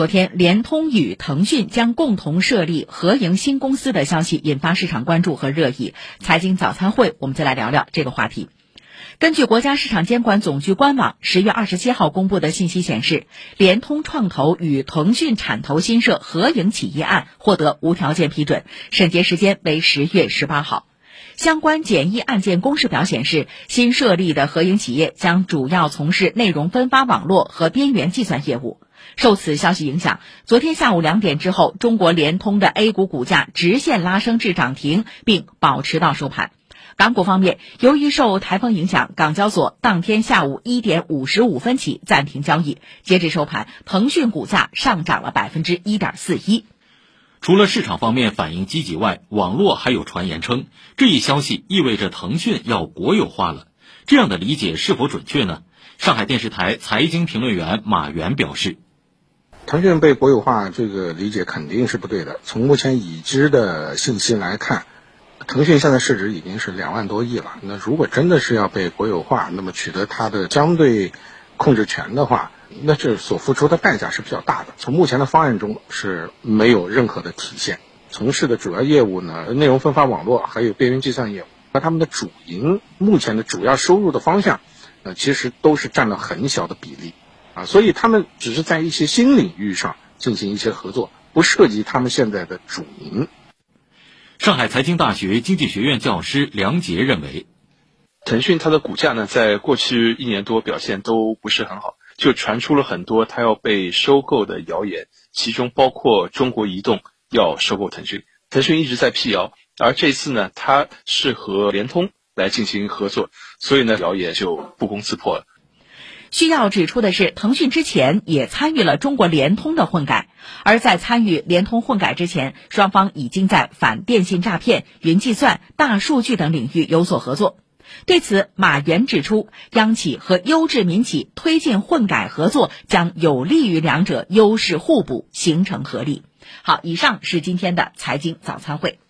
昨天，联通与腾讯将共同设立合营新公司的消息引发市场关注和热议。财经早餐会，我们再来聊聊这个话题。根据国家市场监管总局官网十月二十七号公布的信息显示，联通创投与腾讯产投新设合营企业案获得无条件批准，审结时间为十月十八号。相关简易案件公示表显示，新设立的合营企业将主要从事内容分发网络和边缘计算业务。受此消息影响，昨天下午两点之后，中国联通的 A 股股价直线拉升至涨停，并保持到收盘。港股方面，由于受台风影响，港交所当天下午一点五十五分起暂停交易。截至收盘，腾讯股价上涨了百分之一点四一。除了市场方面反应积极外，网络还有传言称，这一消息意味着腾讯要国有化了。这样的理解是否准确呢？上海电视台财经评论员马原表示。腾讯被国有化，这个理解肯定是不对的。从目前已知的信息来看，腾讯现在市值已经是两万多亿了。那如果真的是要被国有化，那么取得它的相对控制权的话，那这所付出的代价是比较大的。从目前的方案中是没有任何的体现。从事的主要业务呢，内容分发网络还有边缘计算业务，那他们的主营目前的主要收入的方向，呃，其实都是占了很小的比例。啊，所以他们只是在一些新领域上进行一些合作，不涉及他们现在的主营。上海财经大学经济学院教师梁杰认为，腾讯它的股价呢，在过去一年多表现都不是很好，就传出了很多它要被收购的谣言，其中包括中国移动要收购腾讯，腾讯一直在辟谣，而这次呢，它是和联通来进行合作，所以呢，谣言就不攻自破了。需要指出的是，腾讯之前也参与了中国联通的混改，而在参与联通混改之前，双方已经在反电信诈骗、云计算、大数据等领域有所合作。对此，马原指出，央企和优质民企推进混改合作，将有利于两者优势互补，形成合力。好，以上是今天的财经早餐会。